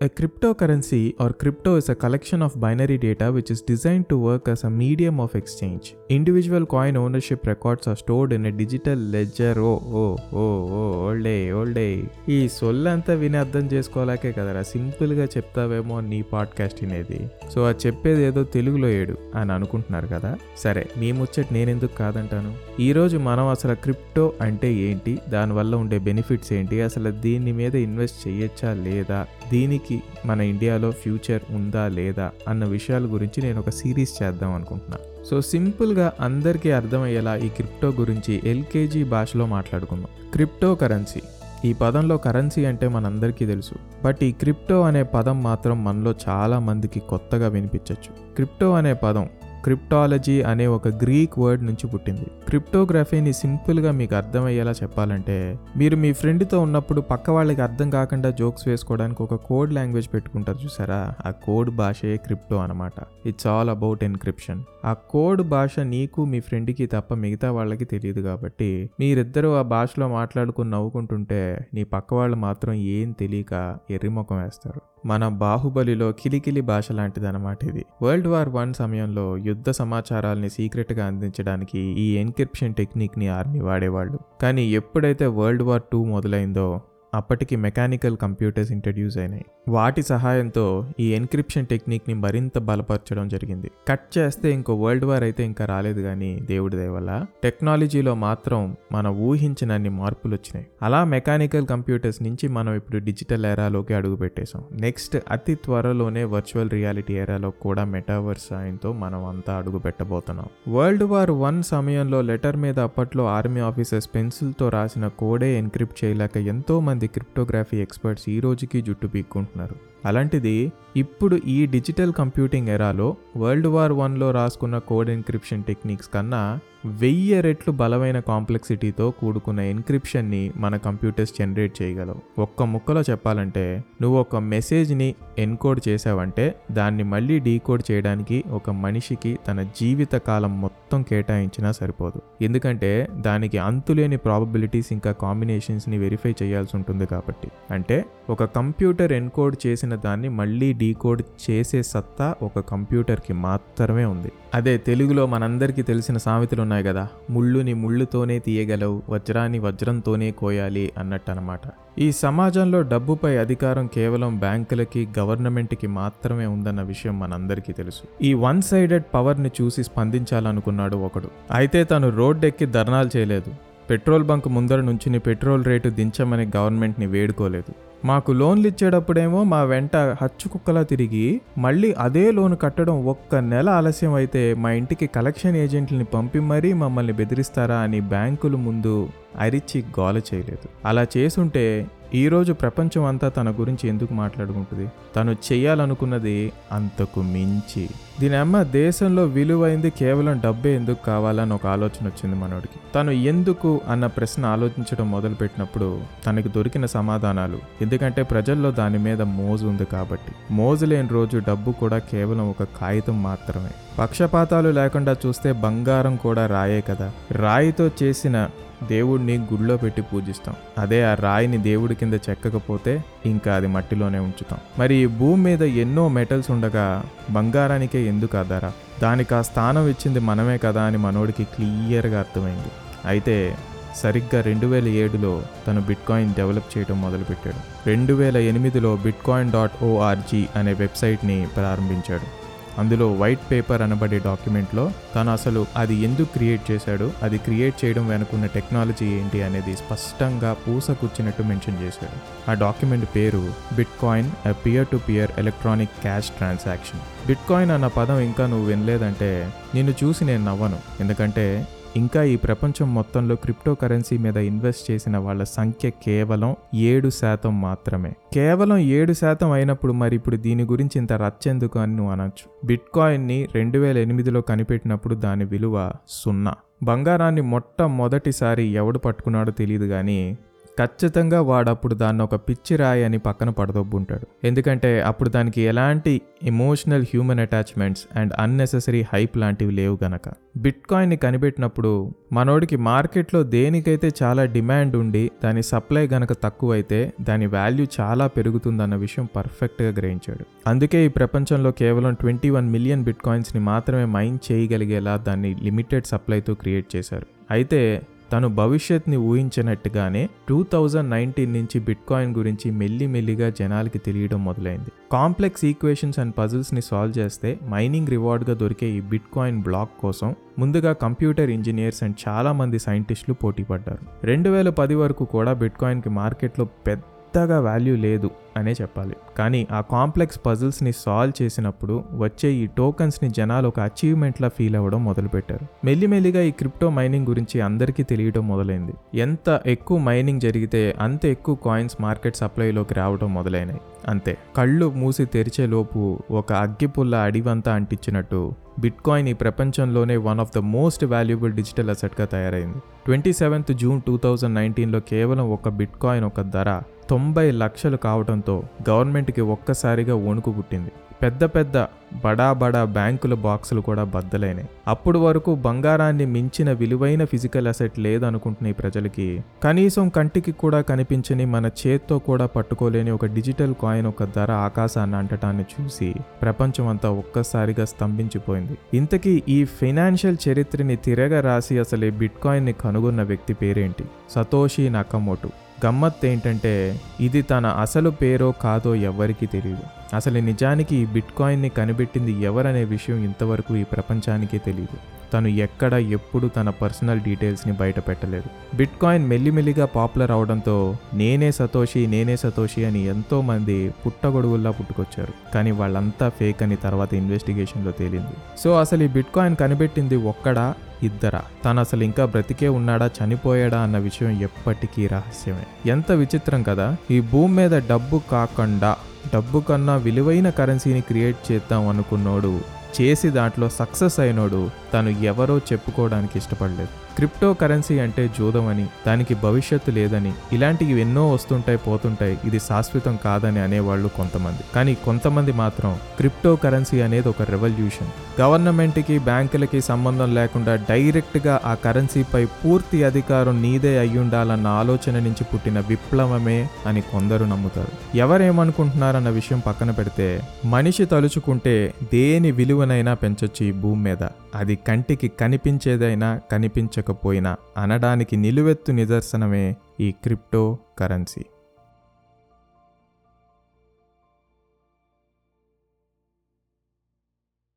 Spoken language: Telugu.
A cryptocurrency or crypto is a collection of binary data which is designed to work as a medium of exchange. Individual coin ownership records are stored in a digital ledger. ఓ ఓ ఓ ఓ ఓల్డే ఓల్డే ఈ సొల్లంతా విని అర్థం చేసుకోలేకే కదరా సింపుల్గా చెప్తావేమో నీ పాడ్కాస్ట్ వినేది సో అది చెప్పేది ఏదో తెలుగులో ఏడు అని అనుకుంటున్నారు కదా సరే మీ ముచ్చట నేనెందుకు కాదంటాను ఈరోజు మనం అసలు క్రిప్టో అంటే ఏంటి దానివల్ల ఉండే బెనిఫిట్స్ ఏంటి అసలు దీని మీద ఇన్వెస్ట్ చేయొచ్చా లేదా దీనికి మన ఇండియాలో ఫ్యూచర్ ఉందా లేదా అన్న విషయాల గురించి నేను ఒక సిరీస్ చేద్దాం అనుకుంటున్నాను సో సింపుల్గా అందరికీ అర్థమయ్యేలా ఈ క్రిప్టో గురించి ఎల్కేజీ భాషలో మాట్లాడుకుందాం. Cryptocurrency. ఈ పదంలో కరెన్సీ అంటే మనందరికీ తెలుసు. బట్ ఈ క్రిప్టో అనే పదం మాత్రం మనలో చాలా మందికి కొత్తగా వినిపించవచ్చు క్రిప్టో అనే పదం క్రిప్టాలజీ అనే ఒక గ్రీక్ వర్డ్ నుంచి పుట్టింది. క్రిప్టోగ్రఫీని సింపుల్గా మీకు అర్థమయ్యేలా చెప్పాలంటే మీరు మీ ఫ్రెండ్తో ఉన్నప్పుడు పక్క వాళ్ళకి అర్థం కాకుండా జోక్స్ వేసుకోవడానికి ఒక కోడ్ లాంగ్వేజ్ పెట్టుకుంటారు చూసారా? ఆ కోడ్ భాషే క్రిప్టో అనమాట ఇట్స్ ఆల్ అబౌట్ ఎన్క్రిప్షన్ ఆ కోడ్ భాష నీకు మీ ఫ్రెండ్కి తప్ప మిగతా వాళ్ళకి తెలియదు కాబట్టి మీరిద్దరూ ఆ భాషలో మాట్లాడుకుని నవ్వుకుంటుంటే నీ పక్క వాళ్ళు మాత్రం ఏం తెలియక ఎర్రిముఖం వేస్తారు. మన బాహుబలిలో కిలికిలి భాష లాంటిదన్నమాట ఇది. వరల్డ్ వార్ వన్ సమయంలో యుద్ధ సమాచారాల్ని సీక్రెట్గా అందించడానికి ఈ ఎన్క్రిప్షన్ టెక్నిక్ని ఆర్మీ వాడేవాళ్ళు. కానీ ఎప్పుడైతే వరల్డ్ వార్ టూ మొదలైందో అప్పటికి మెకానికల్ కంప్యూటర్స్ ఇంట్రడ్యూస్ అయినాయి. వాటి సహాయంతో ఈ ఎన్క్రిప్షన్ టెక్నిక్ని మరింత బలపరచడం జరిగింది. కట్ చేస్తే ఇంకో వరల్డ్ వార్ అయితే ఇంకా రాలేదు కానీ దేవుడి దయ వల్ల టెక్నాలజీలో మాత్రం మనం ఊహించినన్ని మార్పులు వచ్చినాయి. అలా మెకానికల్ కంప్యూటర్స్ నుంచి మనం ఇప్పుడు డిజిటల్ ఎరాలోకి అడుగు పెట్టేశాం. నెక్స్ట్ అతి త్వరలోనే వర్చువల్ రియాలిటీ ఎరాలో కూడా మెటావర్స్ సాయంతో మనం అంతా అడుగు పెట్టబోతున్నాం. వరల్డ్ వార్ వన్ సమయంలో లెటర్ మీద అప్పట్లో ఆర్మీ ఆఫీసర్స్ పెన్సిల్తో రాసిన కోడే ఎన్క్రిప్ట్ చేయలేక ఎంతో మంది క్రిప్టోగ్రఫీ ఎక్స్పర్ట్స్ ఈ రోజుకి జుట్టు పీక్కుంటున్నారు. అలాంటిది ఇప్పుడు ఈ డిజిటల్ కంప్యూటింగ్ ఎరాలో వరల్డ్ వార్ వన్లో రాసుకున్న కోడ్ ఎన్క్రిప్షన్ టెక్నిక్స్ కన్నా వెయ్యి రెట్లు బలమైన కాంప్లెక్సిటీతో కూడుకున్న ఎన్క్రిప్షన్ని మన కంప్యూటర్స్ జనరేట్ చేయగలవు. ఒక్క ముక్కలో చెప్పాలంటే నువ్వు ఒక మెసేజ్ని ఎన్కోడ్ చేసావంటే దాన్ని మళ్ళీ డీకోడ్ చేయడానికి ఒక మనిషికి తన జీవిత కాలం మొత్తం కేటాయించినా సరిపోదు. ఎందుకంటే దానికి అంతులేని ప్రాబబిలిటీస్ ఇంకా కాంబినేషన్స్ని వెరిఫై చేయాల్సి ఉంటుంది కాబట్టి. అంటే ఒక కంప్యూటర్ ఎన్కోడ్ చేసిన దాన్ని మళ్ళీ డీకోడ్ చేసే సత్తా ఒక కంప్యూటర్కి మాత్రమే ఉంది. అదే తెలుగులో మనందరికీ తెలిసిన సామెతలు ఉన్నాయి కదా ముళ్ళుని ముళ్ళుతోనే తీయగలవు వజ్రాన్ని వజ్రంతోనే కోయాలి అన్నట్టు అనమాట ఈ సమాజంలో డబ్బుపై అధికారం కేవలం బ్యాంకులకి గవర్నమెంట్కి మాత్రమే ఉందన్న విషయం మనందరికీ తెలుసు. ఈ వన్ సైడెడ్ పవర్ని చూసి స్పందించాలనుకున్నాడు ఒకడు. అయితే తను రోడ్డెక్కి ధర్నాలు చేయలేదు. పెట్రోల్ బంక్ ముందర నుంచి పెట్రోల్ రేటు దించమని గవర్నమెంట్ని వేడుకోలేదు. మాకు లోన్లు ఇచ్చేటప్పుడేమో మా వెంట హచ్చు కుక్కలా తిరిగి మళ్ళీ అదే లోన్ కట్టడం ఒక్క నెల ఆలస్యం అయితే మా ఇంటికి కలెక్షన్ ఏజెంట్లని పంపి మరీ మమ్మల్ని బెదిరిస్తారా అని బ్యాంకులు ముందు అరిచి గోల చేయలేదు. అలా చేసుంటే ఈరోజు ప్రపంచం అంతా తన గురించి ఎందుకు మాట్లాడుకుంటుంది? తను చేయాలనుకున్నది అంతకు మించి. దీని అమ్మ దేశంలో విలువైంది కేవలం డబ్బే ఎందుకు కావాలని ఒక ఆలోచన వచ్చింది మనోడికి. తను ఎందుకు అన్న ప్రశ్న ఆలోచించడం మొదలుపెట్టినప్పుడు తనకి దొరికిన సమాధానాలు. ఎందుకంటే ప్రజల్లో దాని మీద మోజు ఉంది కాబట్టి. మోజు లేని రోజు డబ్బు కూడా కేవలం ఒక కాగితం మాత్రమే. పక్షపాతాలు లేకుండా చూస్తే బంగారం కూడా రాయే కదా. రాయితో చేసిన దేవుడిని గుడిలో పెట్టి పూజిస్తాం. అదే ఆ రాయిని దేవుడి కింద చెక్కకపోతే ఇంకా అది మట్టిలోనే ఉంచుతాం. మరి ఈ భూమి మీద ఎన్నో మెటల్స్ ఉండగా బంగారానికే ఎందుకు ఆధారా? దానికి ఆ స్థానం ఇచ్చింది మనమే కదా అని మనోడికి క్లియర్గా అర్థమైంది. అయితే సరిగ్గా రెండు వేల ఏడులో తను బిట్కాయిన్ డెవలప్ చేయడం మొదలుపెట్టాడు. రెండు వేల ఎనిమిదిలో బిట్కాయిన్ డాట్ ఓఆర్జీ అనే వెబ్సైట్ని ప్రారంభించాడు. అందులో వైట్ పేపర్ అనబడే డాక్యుమెంట్లో తను అసలు అది ఎందుకు క్రియేట్ చేశాడు అది క్రియేట్ చేయడం వెనుకున్న టెక్నాలజీ ఏంటి అనేది స్పష్టంగా పూసకూర్చినట్టు మెన్షన్ చేశాడు. ఆ డాక్యుమెంట్ పేరు bitcoin peer to peer electronic cash transaction bitcoin అన్న పదం ఇంకా నువ్వు వినలేదంటే నిన్ను చూసి నేను నవ్వను. ఎందుకంటే ఇంకా ఈ ప్రపంచం మొత్తంలో క్రిప్టో కరెన్సీ మీద ఇన్వెస్ట్ చేసిన వాళ్ళ సంఖ్య కేవలం ఏడు శాతం మాత్రమే. కేవలం ఏడు శాతం అయినప్పుడు మరి ఇప్పుడు దీని గురించి ఇంత రచ్చెందుకు అని నువ్వు అనొచ్చు. బిట్ కాయిన్ని రెండు వేల ఎనిమిదిలో కనిపెట్టినప్పుడు దాని విలువ సున్నా. బంగారాన్ని మొట్టమొదటిసారి ఎవడు పట్టుకున్నాడో తెలియదు కానీ ఖచ్చితంగా వాడు అప్పుడు దాన్ని ఒక పిచ్చి రాయి అని పక్కన పడదొబ్బుంటాడు. ఎందుకంటే అప్పుడు దానికి ఎలాంటి emotional human attachments and unnecessary hype లాంటివి లేవు గనక. బిట్ కాయిన్ని కనిపెట్టినప్పుడు మనోడికి మార్కెట్లో దేనికైతే చాలా డిమాండ్ ఉండి దాని సప్లై గనక తక్కువైతే దాని వాల్యూ చాలా పెరుగుతుందన్న విషయం పర్ఫెక్ట్గా గ్రహించాడు. అందుకే ఈ ప్రపంచంలో కేవలం ట్వంటీ వన్ మిలియన్ బిట్ కాయిన్స్ని మాత్రమే మైన్ చేయగలిగేలా దాన్ని లిమిటెడ్ సప్లైతో క్రియేట్ చేశారు. అయితే తను భవిష్యత్ని ఊహించినట్టుగానే టూ థౌజండ్ నైన్టీన్ నుంచి బిట్ కాయిన్ గురించి మెల్లిమెల్లిగా జనాలకి తెలియడం మొదలైంది. కాంప్లెక్స్ ఈక్వేషన్స్ అండ్ పజిల్స్ని సాల్వ్ చేస్తే మైనింగ్ రివార్డ్గా దొరికే ఈ బిట్ కాయిన్ బ్లాక్ కోసం ముందుగా కంప్యూటర్ ఇంజనీర్స్ అండ్ చాలా మంది సైంటిస్టులు పోటీ పడ్డారు రెండు వేల పది వరకు కూడా బిట్ కాయిన్కి మార్కెట్లో పెద్దగా వాల్యూ లేదు అనే చెప్పాలి. కానీ ఆ కాంప్లెక్స్ పజిల్స్ని సాల్వ్ చేసినప్పుడు వచ్చే ఈ టోకన్స్ని జనాలు ఒక అచీవ్మెంట్లా ఫీల్ అవ్వడం మొదలుపెట్టారు. మెల్లిమెల్లిగా ఈ క్రిప్టో మైనింగ్ గురించి అందరికీ తెలియడం మొదలైంది. ఎంత ఎక్కువ మైనింగ్ జరిగితే అంత ఎక్కువ కాయిన్స్ మార్కెట్ సప్లైలోకి రావడం మొదలైనాయి. అంతే. కళ్ళు మూసి తెరిచే లోపు ఒక అగ్గిపుల్ల అడివంతా అంటించినట్టు బిట్ కాయిన్ ఈ ప్రపంచంలోనే one of the most valuable digital అసెట్గా తయారైంది. Twenty seventh June two thousand నైన్టీన్లో కేవలం ఒక బిట్ కాయిన్ ఒక ధర తొంభై లక్షలు కావడంతో గవర్నమెంట్కి ఒక్కసారిగా వణుకు పుట్టింది. పెద్ద పెద్ద బడా బడా బ్యాంకుల బాక్సులు కూడా బద్దలైనాయి. అప్పుడు వరకు బంగారాన్ని మించిన విలువైన ఫిజికల్ అసెట్ లేదనుకుంటున్న ఈ ప్రజలకి. కనీసం కంటికి కూడా కనిపించని మన చేత్తో కూడా పట్టుకోలేని ఒక డిజిటల్ కాయిన్ ఒక ధర ఆకాశాన్ని అంటటాన్ని చూసి ప్రపంచం అంతా ఒక్కసారిగా స్తంభించిపోయింది. ఇంతకీ ఈ ఫైనాన్షియల్ చరిత్రని తిరగ రాసి అసలే బిట్ కాయిన్ని కనుగొన్న వ్యక్తి పేరేంటి? సతోషి నకమోటు గమ్మత్ ఏంటంటే ఇది తన అసలు పేరో కాదో ఎవ్వరికీ తెలియదు అసలు నిజానికి ఈ బిట్ కాయిన్ని కనిపెట్టింది ఎవరనే విషయం ఇంతవరకు ఈ ప్రపంచానికే తెలియదు తను ఎక్కడ ఎప్పుడు తన పర్సనల్ డీటెయిల్స్ని బయట పెట్టలేదు. బిట్ కాయిన్ మెల్లిమెల్లిగా పాపులర్ అవడంతో నేనే సతోషి నేనే సతోషి అని ఎంతో మంది పుట్టగొడుగుల్లా పుట్టుకొచ్చారు. కానీ వాళ్ళంతా ఫేక్ అని తర్వాత ఇన్వెస్టిగేషన్లో తేలింది. సో అసలు ఈ బిట్ కాయిన్ కనిపెట్టింది ఒక్కడా ఇద్దరా? తను అసలు ఇంకా బ్రతికే ఉన్నాడా చనిపోయాడా అన్న విషయం ఎప్పటికీ రహస్యమే. ఎంత విచిత్రం కదా ఈ భూమి మీద డబ్బు కాకుండా డబ్బు కన్నా విలువైన కరెన్సీని క్రియేట్ చేద్దాం అనుకున్నోడు చేసి దాంట్లో సక్సెస్ అయినోడు తను ఎవరో చెప్పుకోవడానికి ఇష్టపడలేదు. క్రిప్టో కరెన్సీ అంటే జూదం అని దానికి భవిష్యత్తు లేదని ఇలాంటివి ఎన్నో వస్తుంటాయి పోతుంటాయి ఇది శాశ్వతం కాదని అనేవాళ్ళు కొంతమంది. కానీ కొంతమంది మాత్రం క్రిప్టో కరెన్సీ అనేది ఒక రెవల్యూషన్. గవర్నమెంట్కి బ్యాంకులకి సంబంధం లేకుండా డైరెక్ట్గా ఆ కరెన్సీపై పూర్తి అధికారం నీదే అయ్యుండాలన్న ఆలోచన నుంచి పుట్టిన విప్లవమే అని కొందరు నమ్ముతారు. ఎవరేమనుకుంటున్నారన్న విషయం పక్కన పెడితే మనిషి తలుచుకుంటే దేని విలువ విలువనైనా పెంచొచ్చు ఈ భూమి మీద. అది కంటికి కనిపించేదైనా కనిపించకపోయినా అనడానికి నిలువెత్తు నిదర్శనమే ఈ క్రిప్టో కరెన్సీ